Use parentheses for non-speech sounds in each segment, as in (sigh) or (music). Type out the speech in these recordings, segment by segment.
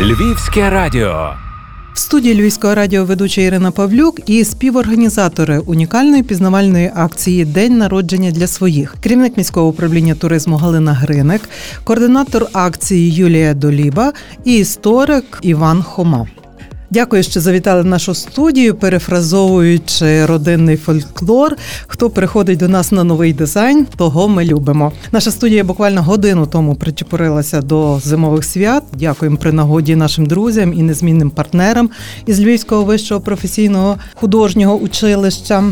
Львівське радіо. В студії Львівського радіо ведуча Ірина Павлюк і співорганізатори унікальної пізнавальної акції День народження для своїх, керівник міського управління туризму Галина Гриник, координатор акції Юлія Доліба і історик Іван Хома. Дякую, що завітали в нашу студію, перефразовуючи родинний фольклор. Хто приходить до нас на новий дизайн, того ми любимо. Наша студія буквально годину тому причепурилася до зимових свят. Дякуємо при нагоді нашим друзям і незмінним партнерам із Львівського вищого професійного художнього училища.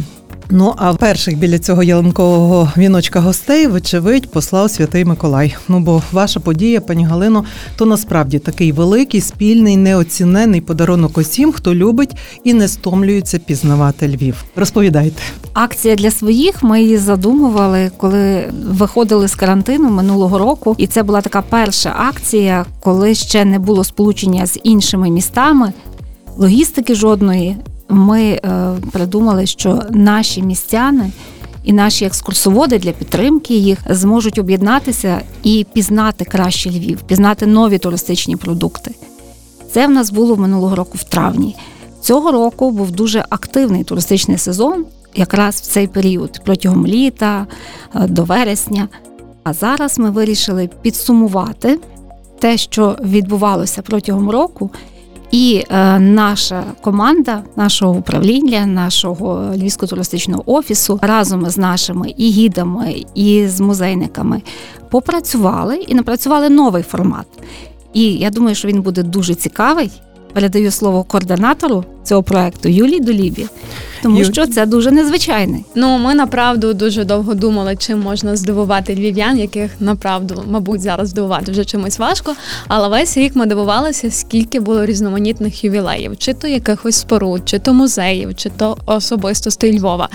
Ну а перших біля цього ялинкового віночка гостей, вочевидь, послав святий Миколай. Ну бо ваша подія, пані Галино, то насправді такий великий, спільний, неоцінений подарунок усім, хто любить і не стомлюється пізнавати Львів. Розповідайте. Акція для своїх ми її задумували, коли виходили з карантину минулого року, і це була така перша акція, коли ще не було сполучення з іншими містами, логістики жодної ми е, придумали, що наші містяни і наші екскурсоводи для підтримки їх зможуть об'єднатися і пізнати краще Львів, пізнати нові туристичні продукти. Це в нас було минулого року в травні. Цього року був дуже активний туристичний сезон, якраз в цей період протягом літа е, до вересня. А зараз ми вирішили підсумувати те, що відбувалося протягом року, і е, наша команда нашого управління, нашого львівського туристичного офісу разом з нашими і гідами, і з музейниками попрацювали і напрацювали новий формат. І я думаю, що він буде дуже цікавий. Передаю слово координатору цього проекту Юлії Долібі, тому Ю... що це дуже незвичайний. Ну ми направду дуже довго думали, чим можна здивувати львів'ян, яких направду, мабуть, зараз здивувати вже чимось важко. Але весь рік ми дивувалися, скільки було різноманітних ювілеїв, чи то якихось споруд, чи то музеїв, чи то особистостей Львова,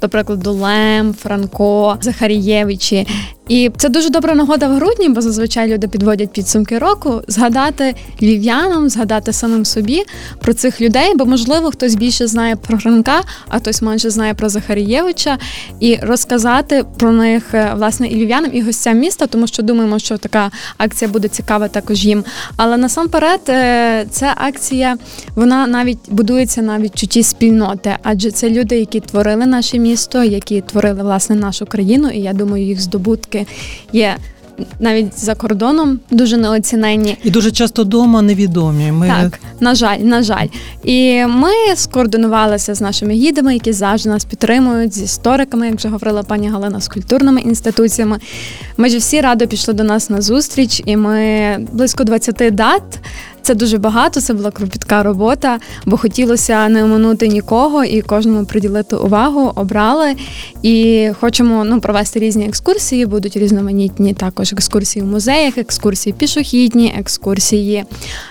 до прикладу, Лем, Франко, Захарієвичі. І це дуже добра нагода в грудні, бо зазвичай люди підводять підсумки року, згадати львів'янам, згадати самим собі про цих людей, бо можливо хтось більше знає про Гранка, а хтось менше знає про Захарієвича, і розказати про них е, власне і львів'янам, і гостям міста, тому що думаємо, що така акція буде цікава також їм. Але насамперед, е, ця акція вона навіть будується на відчутті спільноти, адже це люди, які творили наше місто, які творили власне нашу країну, і я думаю, їх здобутки є навіть за кордоном дуже неоціненні. І дуже часто вдома невідомі. Ми... Так, на жаль, на жаль. І ми скоординувалися з нашими гідами, які завжди нас підтримують, з істориками, як вже говорила пані Галина, з культурними інституціями. Ми ж всі радо пішли до нас на зустріч, і ми близько 20 дат. Це дуже багато, це була кропітка робота, бо хотілося не оминути нікого і кожному приділити увагу, обрали. І хочемо ну, провести різні екскурсії, будуть різноманітні також екскурсії в музеях, екскурсії пішохідні, екскурсії,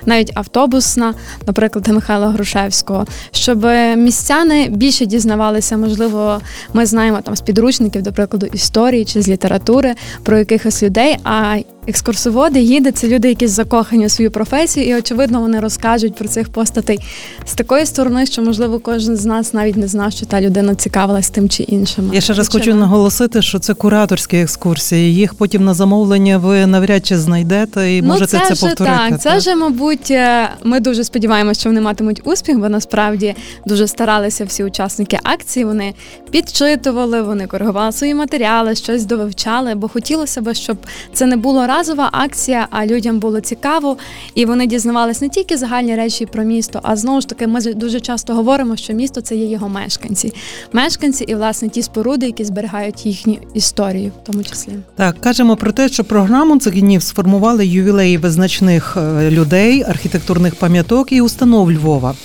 навіть автобусна, наприклад, Михайла Грушевського, щоб містяни більше дізнавалися, можливо, ми знаємо там з підручників, до прикладу, історії чи з літератури про якихось людей. а Екскурсоводи, гіди це люди, які закохані у свою професію, і очевидно вони розкажуть про цих постатей з такої сторони, що можливо кожен з нас навіть не знав, що та людина цікавилась тим чи іншим. Я ще раз хочу наголосити, що це кураторські екскурсії. Їх потім на замовлення ви навряд чи знайдете і ну, можете це, це повторити. Так, це вже, мабуть, е, ми дуже сподіваємося, що вони матимуть успіх, бо насправді дуже старалися всі учасники акції. Вони підчитували, вони коригували свої матеріали, щось довивчали, бо хотілося б, щоб це не було разова акція, а людям було цікаво, і вони дізнавалися не тільки загальні речі про місто, а знову ж таки, ми дуже часто говоримо, що місто це є його мешканці, мешканці і власне ті споруди, які зберігають їхню історію, в тому числі. Так кажемо про те, що програму цих днів сформували ювілеї визначних е, людей, архітектурних пам'яток і установ Львова.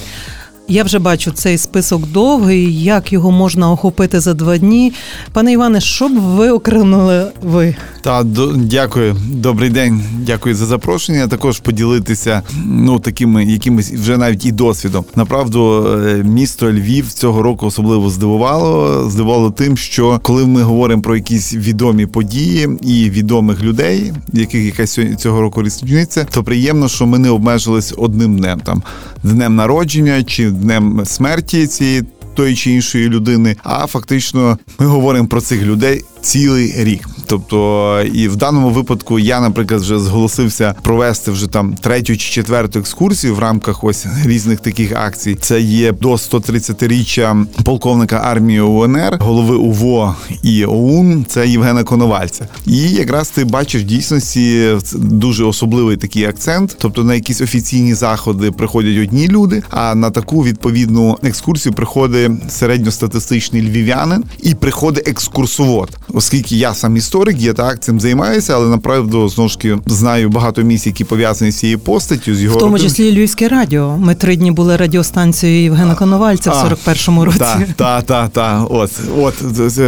Я вже бачу цей список довгий, як його можна охопити за два дні. Пане Іване, що б ви окренули ви? Та до, дякую, добрий день. Дякую за запрошення. Також поділитися ну такими якимись вже навіть і досвідом. Направду, е, місто Львів цього року особливо здивувало. Здивувало тим, що коли ми говоримо про якісь відомі події і відомих людей, яких якась цього року річниця, то приємно, що ми не обмежились одним днем там днем народження чи днем смерті цієї тої чи іншої людини. А фактично ми говоримо про цих людей цілий рік. Тобто, і в даному випадку я, наприклад, вже зголосився провести вже там третю чи четверту екскурсію в рамках ось різних таких акцій. Це є до 130-річчя полковника армії УНР, голови УВО і ОУН. Це Євгена Коновальця. І якраз ти бачиш в дійсності дуже особливий такий акцент. Тобто на якісь офіційні заходи приходять одні люди, а на таку відповідну екскурсію приходить середньостатистичний львів'янин і приходить екскурсовод, оскільки я сам історик, я так цим займаюся, але направду знову ж таки знаю багато місць, які пов'язані з цією постаттю. З його в тому родин- числі Львівське радіо. Ми три дні були радіостанцією Євгена Коновальця в А, 41-му році. Так, так, так, так. От, от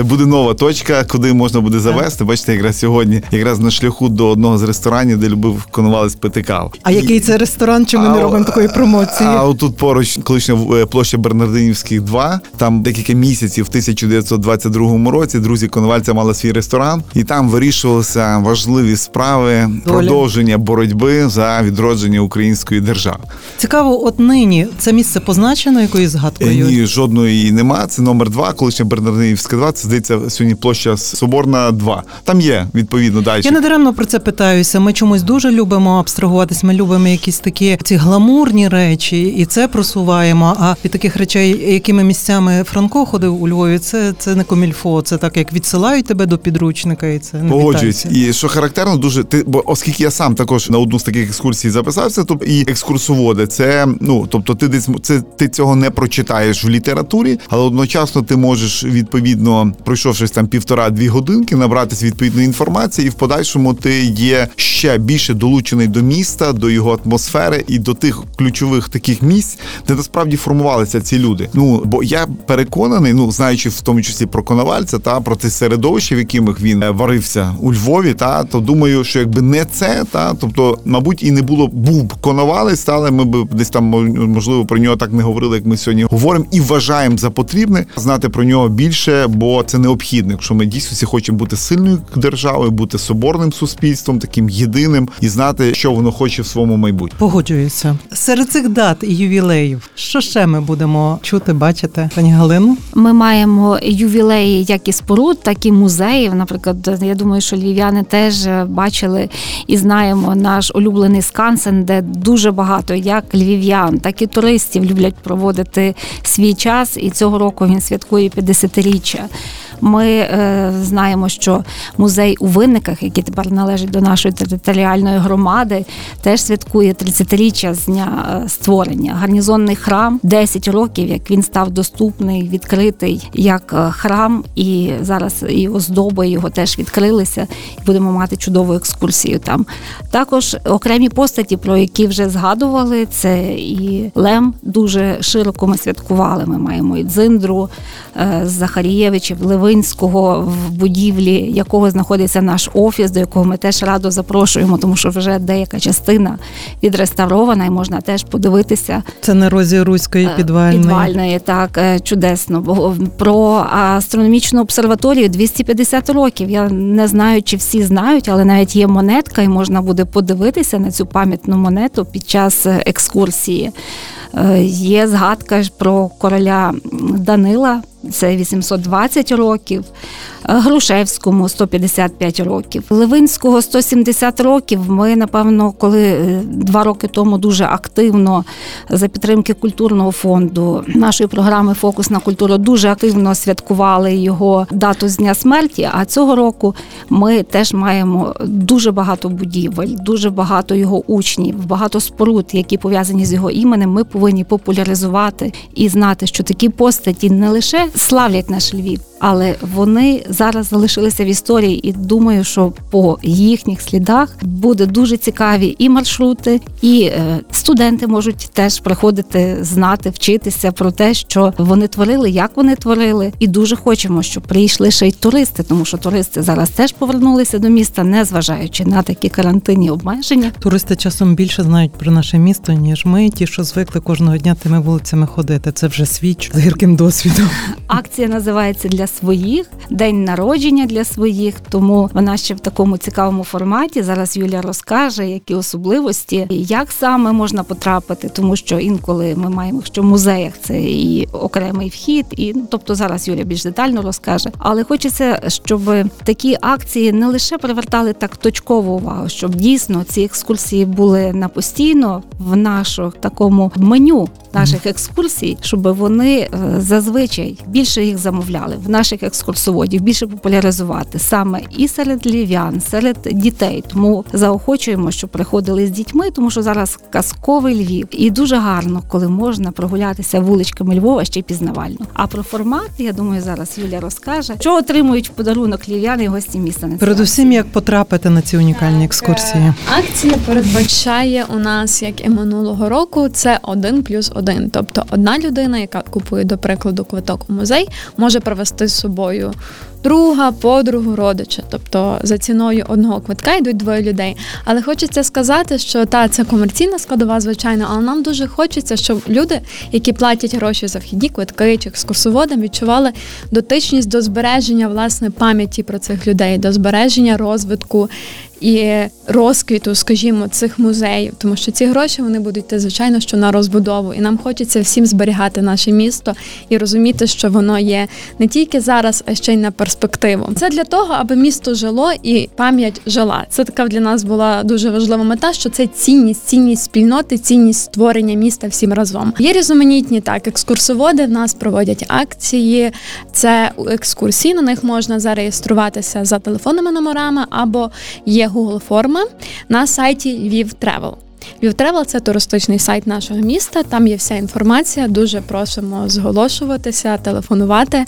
буде нова точка, куди можна буде завести. Бачите, якраз сьогодні, якраз на шляху до одного з ресторанів, де любив Коновалець пити каву. А який це ресторан? Чи ми не робимо такої промоції? А отут поруч колишня е, площа Бернардинівських 2, Там декілька місяців в 1922 році друзі Коновальця мали свій ресторан, і там вирішувалися важливі справи продовження боротьби за відродження української держави. Цікаво, от нині це місце позначено якоюсь згадкою? Ні, жодної нема. Це номер 2, колишня Бернардинівська 2, Це здається сьогодні площа Соборна 2. Там є відповідно далі. Я не даремно про це питаюся. Ми чомусь дуже любимо абстрагуватись. Ми любимо якісь такі ці гламурні речі, і це просуваємо. А від таких речей, якими місцями Франко ходив у Львові, це, це не комільфо. Це так, як відсилають тебе до підручника, і це не Погоджуюсь. І що характерно, дуже ти, бо оскільки я сам також на одну з таких екскурсій записався, тобто і екскурсоводи, це ну тобто, ти десь це ти цього не прочитаєш в літературі, але одночасно ти можеш відповідно, пройшовшись там півтора-дві годинки, набратися відповідної інформації, і в подальшому ти є ще більше долучений до міста, до його атмосфери і до тих ключових таких місць, де насправді формувалися ці люди. Ну бо я переконаний, ну знаючи в тому числі про Коновальця та про те середовище, в яких він е, варився у Львові, та то думаю, що якби не це, та тобто, мабуть, і не було був б Коновалець, але ми б десь там можливо про нього так не говорили, як ми сьогодні говоримо, і вважаємо за потрібне знати про нього більше, бо це необхідно, якщо ми дійсно всі хочемо бути сильною державою, бути соборним суспільством, таким єдиним і знати, що воно хоче в своєму майбутньому. Погоджуюся. Серед цих дат і ювілеїв, що ще ми будемо чути, бачити, пані Галину? Ми маємо ювілеї як і споруд, так і музеїв. Наприклад, я думаю, що львів'яни теж бачили і знаємо наш улюблений скансен, де дуже багато як львів'ян, так і туристів люблять проводити свій час. І цього року він святкує 50-річчя. Ми е, знаємо, що музей у винниках, який тепер належить до нашої територіальної громади, теж святкує 30-річчя з дня е, створення. Гарнізонний храм 10 років, як він став доступний, відкритий як е, храм, і зараз і оздоби його теж відкрилися. І будемо мати чудову екскурсію там. Також окремі постаті, про які вже згадували, це і Лем дуже широко ми святкували. Ми маємо і Дзиндру е, Захарієвичів, Левинського, в будівлі якого знаходиться наш офіс, до якого ми теж радо запрошуємо, тому що вже деяка частина відреставрована, і можна теж подивитися Це на розі Руської Е, підвальної. підвальної, так е, чудесно. Про астрономічну обсерваторію 250 років. Я не знаю, чи всі знають, але навіть є монетка, і можна буде подивитися на цю пам'ятну монету під час е, екскурсії. Є згадка про короля Данила. Це 820 років, Грушевському 155 років, Левинського 170 років. Ми, напевно, коли е, два роки тому дуже активно за підтримки культурного фонду нашої програми Фокус на культуру дуже активно святкували його дату з дня смерті. А цього року ми теж маємо дуже багато будівель, дуже багато його учнів, багато споруд, які пов'язані з його іменем. Ми повинні популяризувати і знати, що такі постаті не лише славлять наш Львів, але вони зараз залишилися в історії, і думаю, що по їхніх слідах буде дуже цікаві і маршрути, і е, студенти можуть теж приходити знати, вчитися про те, що вони творили, як вони творили, і дуже хочемо, щоб прийшли ще й туристи, тому що туристи зараз теж повернулися до міста, не зважаючи на такі карантинні обмеження. Туристи часом більше знають про наше місто, ніж ми, ті, що звикли кожного дня тими вулицями ходити. Це вже свіч з гірким досвідом. Акція називається для своїх, день народження для своїх. Тому вона ще в такому цікавому форматі. Зараз Юля розкаже, які особливості, як саме можна потрапити, тому що інколи ми маємо, що в музеях це і окремий вхід, і ну, тобто зараз Юля більш детально розкаже. Але хочеться, щоб такі акції не лише привертали так точкову увагу, щоб дійсно ці екскурсії були на постійно в нашому такому меню наших екскурсій, щоб вони е, зазвичай більше їх замовляли в наших екскурсоводів, більше популяризувати саме і серед львів'ян, серед дітей. Тому заохочуємо, щоб приходили з дітьми, тому що зараз казковий Львів, і дуже гарно, коли можна прогулятися вуличками Львова ще й пізнавально. А про формат, я думаю, зараз Юля розкаже, що отримують в подарунок львів'яни і гості міста. на Передусім, як потрапити на ці унікальні екскурсії. Акція передбачає у нас, як і минулого року, це один плюс один. Тобто одна людина, яка купує, до прикладу, квиток у музей, може привезти з собою друга, подругу, родича. Тобто за ціною одного квитка йдуть двоє людей. Але хочеться сказати, що та це комерційна складова, звичайно, але нам дуже хочеться, щоб люди, які платять гроші за вхідні квитки чи екскурсоводам, відчували дотичність до збереження власне пам'яті про цих людей, до збереження розвитку і розквіту, скажімо, цих музеїв, тому що ці гроші вони будуть йти, звичайно, що на розбудову, і нам хочеться всім зберігати наше місто і розуміти, що воно є не тільки зараз, а ще й на перспективу. Це для того, аби місто жило і пам'ять жила. Це така для нас була дуже важлива мета, що це цінність, цінність спільноти, цінність створення міста всім разом. Є різноманітні так, екскурсоводи в нас проводять акції. Це екскурсії. На них можна зареєструватися за телефонними номерами або є Google форма на сайті Львів Travel. Львів Travel – це туристичний сайт нашого міста. Там є вся інформація. Дуже просимо зголошуватися, телефонувати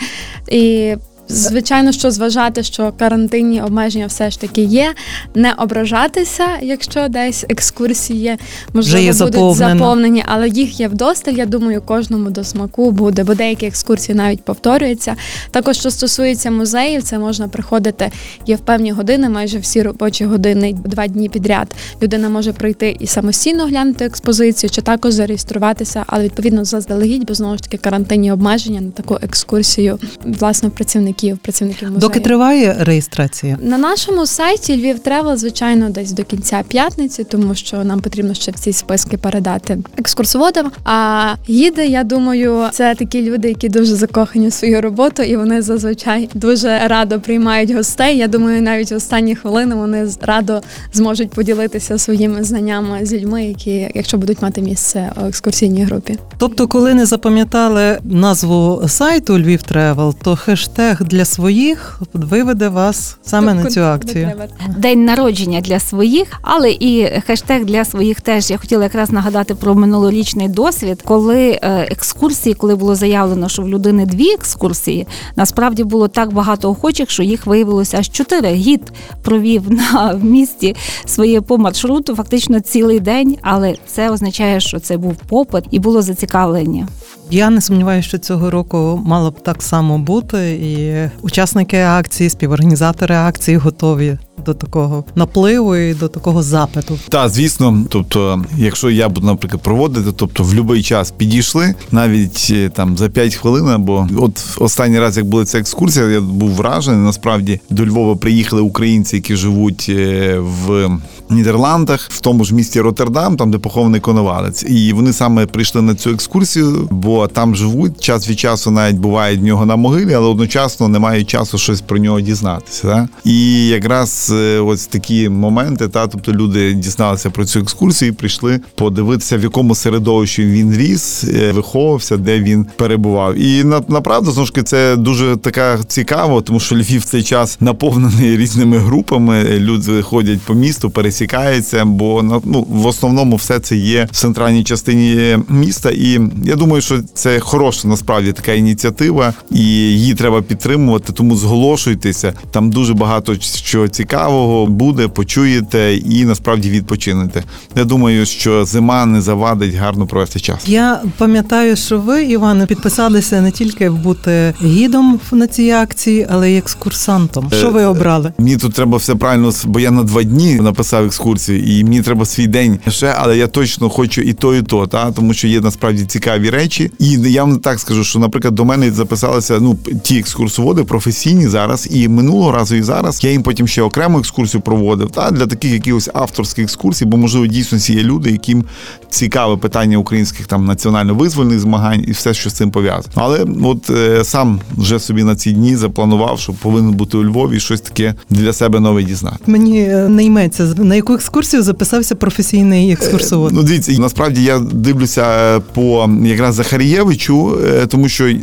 і. Звичайно, що зважати, що карантинні обмеження все ж таки є, не ображатися, якщо десь екскурсії можливо є будуть заповнено. заповнені, але їх є вдосталь. Я думаю, кожному до смаку буде, бо деякі екскурсії навіть повторюються. Також що стосується музеїв, це можна приходити є в певні години, майже всі робочі години, два дні підряд. Людина може прийти і самостійно глянути експозицію, чи також зареєструватися, але відповідно заздалегідь, бо знову ж таки карантинні обмеження на таку екскурсію власне працівників, працівників музею. Доки триває реєстрація? На нашому сайті Львів Travel, звичайно, десь до кінця п'ятниці, тому що нам потрібно ще в ці списки передати екскурсоводам. А гіди, я думаю, це такі люди, які дуже закохані в свою роботу, і вони зазвичай дуже радо приймають гостей. Я думаю, навіть в останні хвилини вони радо зможуть поділитися своїми знаннями з людьми, які, якщо будуть мати місце у екскурсійній групі. Тобто, коли не запам'ятали назву сайту Львів Travel, то хештег для своїх виведе вас саме на цю акцію. День народження для своїх, але і хештег для своїх теж. Я хотіла якраз нагадати про минулорічний досвід, коли е, екскурсії, коли було заявлено, що в людини дві екскурсії, насправді було так багато охочих, що їх виявилося аж чотири. Гід провів на в місті своє по маршруту, фактично цілий день, але це означає, що це був попит і було зацікавлення. Я не сумніваюся, що цього року мало б так само бути, і учасники акції, співорганізатори акції готові до такого напливу і до такого запиту. Та звісно, тобто, якщо я буду, наприклад, проводити, тобто в будь-який час підійшли, навіть е, там за 5 хвилин, або от останній раз, як була ця екскурсія, я був вражений. Насправді до Львова приїхали українці, які живуть е, в Нідерландах, в тому ж місті Роттердам, там де похований коновалець. І вони саме прийшли на цю екскурсію, бо там живуть час від часу, навіть бувають в нього на могилі, але одночасно не мають часу щось про нього дізнатися. Да? І якраз е, ось такі моменти, та тобто люди дізналися про цю екскурсію, і прийшли подивитися, в якому середовищі він ріс, е, виховувався, де він перебував. І на направду знову ж це дуже така цікаво, тому що Львів в цей час наповнений (laughs) різними групами. Люди ходять по місту, пересікаються, бо на- ну, в основному все це є в центральній частині міста. І я думаю, що це хороша насправді така ініціатива, і її треба підтримувати. Тому зголошуйтеся. Там дуже багато що цікавого. Цікавого буде, почуєте і насправді відпочинете. Я думаю, що зима не завадить гарно провести час. Я пам'ятаю, що ви, Іване, підписалися не тільки бути гідом на цій акції, але й екскурсантом. Що ви обрали? Мені тут треба все правильно, бо я на два дні написав екскурсію, і мені треба свій день ще, але я точно хочу і то, і то, та тому що є насправді цікаві речі. І я вам так скажу, що, наприклад, до мене записалися ну ті екскурсоводи професійні зараз, і минулого разу, і зараз я їм потім ще окрему екскурсію проводив. Та для таких якихось авторських екскурсій, бо можливо дійсно є люди, яким цікаве питання українських там національно-визвольних змагань і все, що з цим пов'язано. Але от е, сам вже собі на ці дні запланував, що повинен бути у Львові і щось таке для себе нове дізнати. Мені е, не йметься на яку екскурсію записався професійний екскурсовод. Ну, дивіться, насправді я дивлюся е, по якраз Захарієвичу, е, тому що е,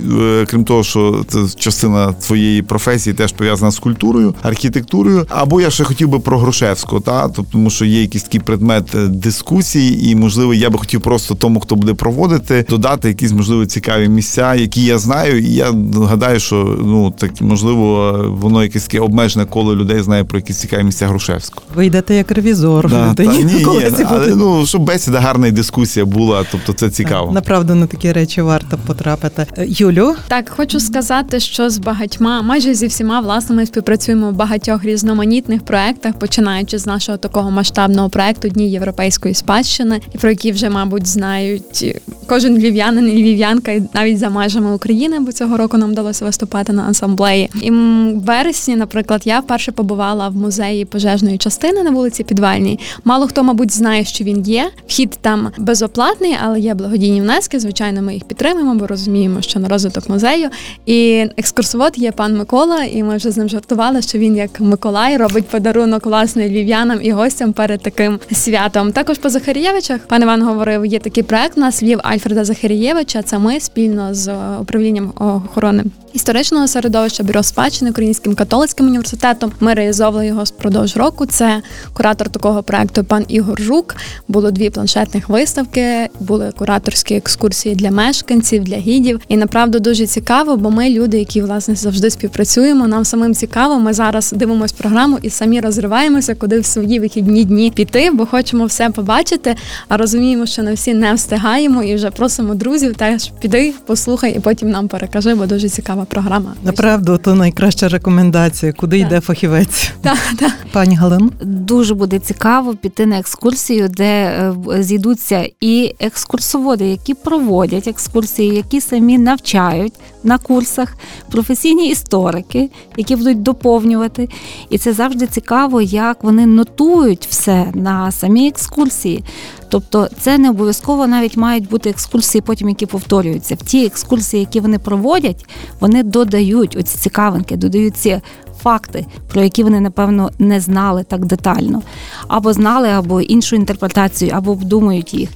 крім того, що це частина своєї професії теж пов'язана з культурою, архітектурою. Або я ще хотів би про Грушевського, та тобто, тому що є якийсь такий предмет е, дискусії, і можливо, я би хотів просто тому, хто буде проводити, додати якісь можливо цікаві місця, які я знаю. І я гадаю, що ну так можливо, воно якесь таке обмежене коло людей знає про якісь цікаві місця Грушевського. Ви йдете як ревізор. Да, та, ні, ні, але ну щоб бесіда гарна і дискусія була, тобто це цікаво. Направду на такі речі варто потрапити. Е, Юлю, Так, хочу сказати, що з багатьма, майже зі всіма власне, ми співпрацюємо в багатьох різноманітних проектах, починаючи з нашого такого масштабного проекту Дні європейської спадщини, і про які вже, мабуть, знають кожен львів'янин і львів'янка, і навіть за межами України, бо цього року нам вдалося виступати на асамблеї. І в вересні, наприклад, я вперше побувала в музеї пожежної частини на вулиці Підвальній. Мало хто, мабуть, знає, що він є. Вхід там безоплатний, але є благодійні внески. Звичайно, ми їх підтримуємо, бо розуміємо, що на розвиток музею. І екскурсовод є пан Микола, і ми вже з ним жартували, що він як Миколай робить подарунок власне львів'янам і гостям перед таким святом. Також по Захарієвичах пан Іван говорив, є такий проект у нас Львів Альфреда Захарієвича. Це ми спільно з управлінням охорони історичного середовища бюро спадщини Українським католицьким університетом. Ми реалізовували його впродовж року. Це куратор такого проекту пан Ігор Жук. Було дві планшетних виставки, були кураторські екскурсії для мешканців, для гідів. І направду дуже цікаво, бо ми люди, які власне завжди співпрацюємо. Нам самим цікаво. Ми зараз дивимося програму і самі розриваємося, куди в свої вихідні дні піти, бо хочемо все побачити. А розуміємо, що на всі не встигаємо, і вже просимо друзів теж піди, послухай, і потім нам перекажи, бо дуже цікава програма. направду, то найкраща рекомендація, куди йде фахівець. Так, так. Пані Галин. Дуже буде цікаво піти на екскурсію, де е, зійдуться і екскурсоводи, які проводять екскурсії, які самі навчають на курсах, професійні історики, які будуть доповнювати. І це завжди цікаво, як вони нотують все на самій екскурсії. Тобто, це не обов'язково навіть мають бути екскурсії, потім які повторюються. В ті екскурсії, які вони проводять, вони додають оці цікавинки, додають ці факти, про які вони напевно не знали так детально, або знали, або іншу інтерпретацію, або обдумують їх.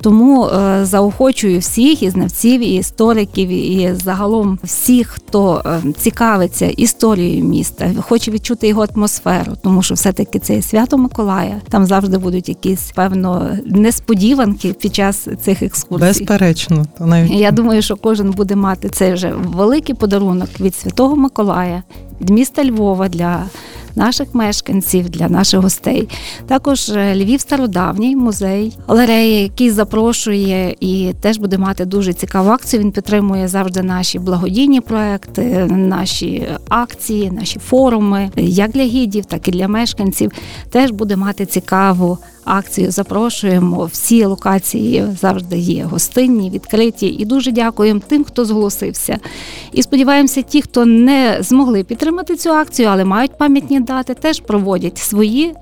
Тому е, заохочую всіх і знавців, і істориків, і загалом всіх, хто е, цікавиться історією міста, хоче відчути його атмосферу, тому що все-таки це є свято Миколая. Там завжди будуть якісь певно несподіванки під час цих екскурсій. Безперечно, то навіть Я думаю, що кожен буде мати цей вже великий подарунок від Святого Миколая, міста Львова для наших мешканців, для наших гостей. Також е, Львів стародавній музей галереї, який запрошує і теж буде мати дуже цікаву акцію. Він підтримує завжди наші благодійні проекти, наші акції, наші форуми, як для гідів, так і для мешканців. Теж буде мати цікаву акцію. Запрошуємо. Всі локації завжди є гостинні, відкриті. І дуже дякуємо тим, хто зголосився. І сподіваємося, ті, хто не змогли підтримати цю акцію, але мають пам'ятні дати, теж проводять свої.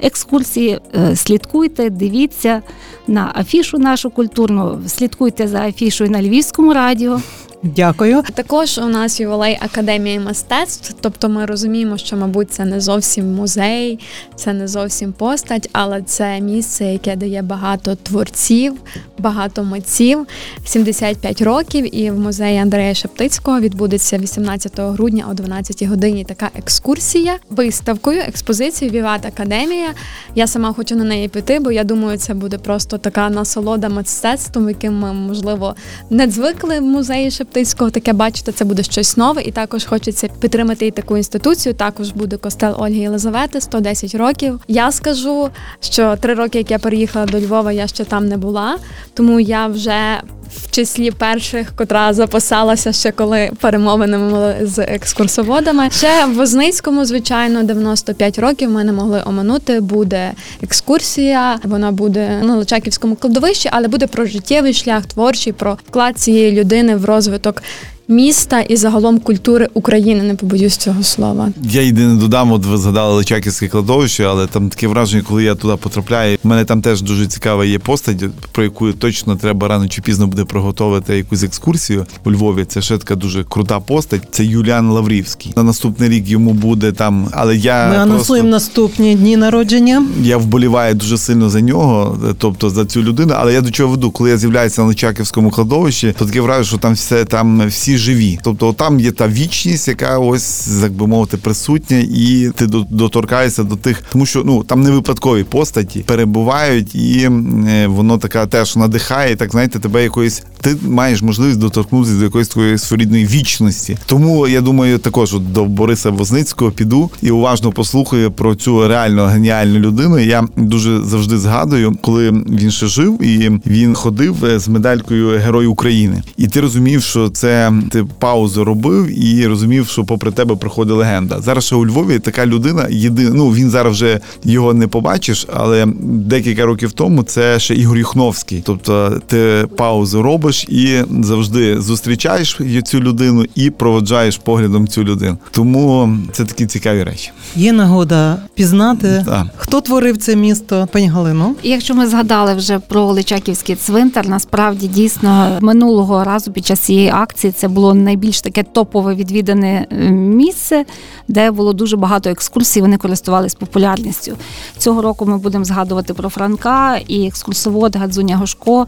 Екскурсії, Е, слідкуйте, дивіться на афішу нашу культурну, слідкуйте за афішою на Львівському радіо. Дякую. Також у нас ювілей Академії мистецтв, тобто ми розуміємо, що, мабуть, це не зовсім музей, це не зовсім постать, але це місце, яке дає багато творців, багато митців. 75 років, і в музеї Андрея Шептицького відбудеться 18 грудня о 12 годині така екскурсія виставкою, експозицією Віват Академія. Я сама хочу на неї піти, бо я думаю, це буде просто така насолода мистецтвом, яким ми, можливо, не звикли в музеї Шептицького. Баптистського таке бачити. Це буде щось нове, і також хочеться підтримати і таку інституцію. Також буде костел Ольги Єлизавети, 110 років. Я скажу, що три роки, як я переїхала до Львова, я ще там не була, тому я вже. В числі перших, котра записалася ще коли перемовини мали з екскурсоводами. Ще в Возницькому, звичайно, 95 років ми не могли оминути. Буде екскурсія. Вона буде на Личаківському кладовищі, але буде про життєвий шлях, творчий, про вклад цієї людини в розвиток wytok міста і загалом культури України. Не побоюсь цього слова. Я єдине додам, от ви згадали Личаківське кладовище, але там таке враження, коли я туди потрапляю. в мене там теж дуже цікава є постать, про яку точно треба рано чи пізно буде приготувати якусь екскурсію у Львові. Це ще така дуже крута постать. Це Юліан Лаврівський. На наступний рік йому буде там. Але я Ми просто... анонсуємо наступні дні народження. Я вболіваю дуже сильно за нього, тобто за цю людину. Але я до чого веду, коли я з'являюся на Личаківському кладовищі, то таке враження, що там все там всі живі. Тобто там є та вічність, яка ось так би мовити присутня, і ти до- доторкаєшся до тих, тому що ну там не випадкові постаті перебувають, і е, воно така теж надихає. Так знаєте, тебе якоїсь ти маєш можливість доторкнутися до якоїсь твоєї своєрідної вічності. Тому я думаю, також до Бориса Возницького піду і уважно послухаю про цю реально геніальну людину. Я дуже завжди згадую, коли він ще жив, і він ходив е, з медалькою Герой України. І ти розумів, що це ти паузу робив і розумів, що попри тебе проходить легенда. Зараз ще у Львові така людина єдина. Ну він зараз вже його не побачиш, але декілька років тому це ще Ігор Юхновський. Тобто ти паузу робиш і завжди зустрічаєш цю людину і проводжаєш поглядом цю людину. Тому це такі цікаві речі. Є нагода пізнати, Так. хто творив це місто, пані Галино. І Якщо ми згадали вже про Личаківський цвинтар, насправді дійсно минулого разу під час цієї акції це було найбільш таке топове відвідане е, місце, де було дуже багато екскурсій. Вони користувались популярністю. Цього року ми будемо згадувати про Франка і екскурсовод Гадзуня Гошко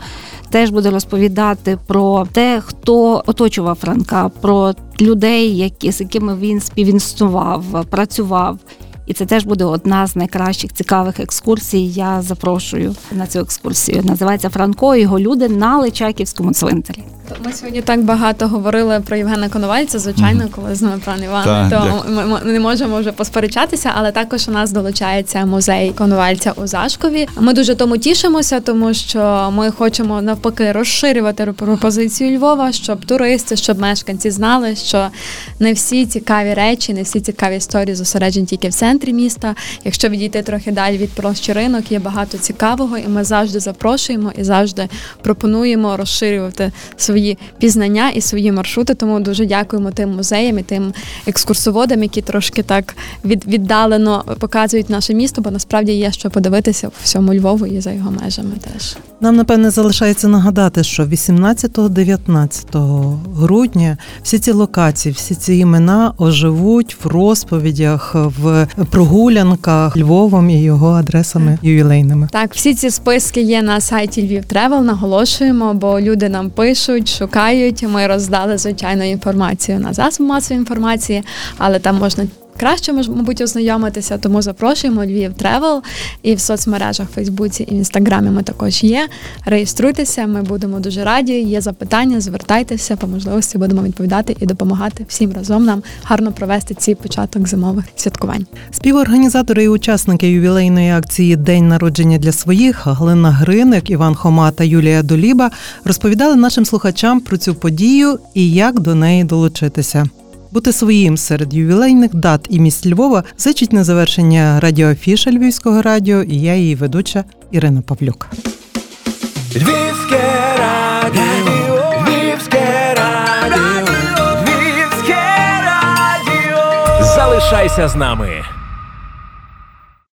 теж буде розповідати про те, хто оточував Франка, про людей, які з якими він співінствував, працював. І це теж буде одна з найкращих цікавих екскурсій. Я запрошую на цю екскурсію. Називається Франко і його люди на Личаківському цвинтарі. Ми сьогодні так багато говорили про Євгена Коновальця, звичайно, коли з нами пан Іван, Так, то ми, ми не можемо вже посперечатися, але також у нас долучається музей Коновальця у Зашкові. Ми дуже тому тішимося, тому що ми хочемо навпаки розширювати пропозицію Львова, щоб туристи, щоб мешканці знали, що не всі цікаві речі, не всі цікаві історії зосереджені тільки в центрі міста. Якщо відійти трохи далі від площі ринок, є багато цікавого, і ми завжди запрошуємо і завжди пропонуємо розширювати свої пізнання і свої маршрути. Тому дуже дякуємо тим музеям і тим екскурсоводам, які трошки так від, віддалено показують наше місто, бо насправді є що подивитися в всьому Львову і за його межами теж. Нам напевне залишається нагадати, що 18-19 грудня всі ці локації, всі ці імена оживуть в розповідях, в прогулянках Львовом і його адресами ювілейними. Так, всі ці списки є на сайті Львів Travel. Наголошуємо, бо люди нам пишуть, шукають. Ми роздали звичайно інформацію на засоби масової інформації, але там можна. Краще мабуть ознайомитися, тому запрошуємо Львів Travel і в соцмережах Фейсбуці і в Інстаграмі ми також є. Реєструйтеся, ми будемо дуже раді. Є запитання, звертайтеся по можливості, будемо відповідати і допомагати всім разом нам гарно провести цей початок зимових святкувань. Співорганізатори і учасники ювілейної акції День народження для своїх Галина Гриник, Іван Хома та Юлія Доліба розповідали нашим слухачам про цю подію і як до неї долучитися. Бути своїм серед ювілейних дат і місць Львова зичить на завершення радіоафіша Львівського радіо і я її ведуча Ірина Павлюк. Львівське радіо, Львівське радіо, Львівське радіо. Залишайся з нами.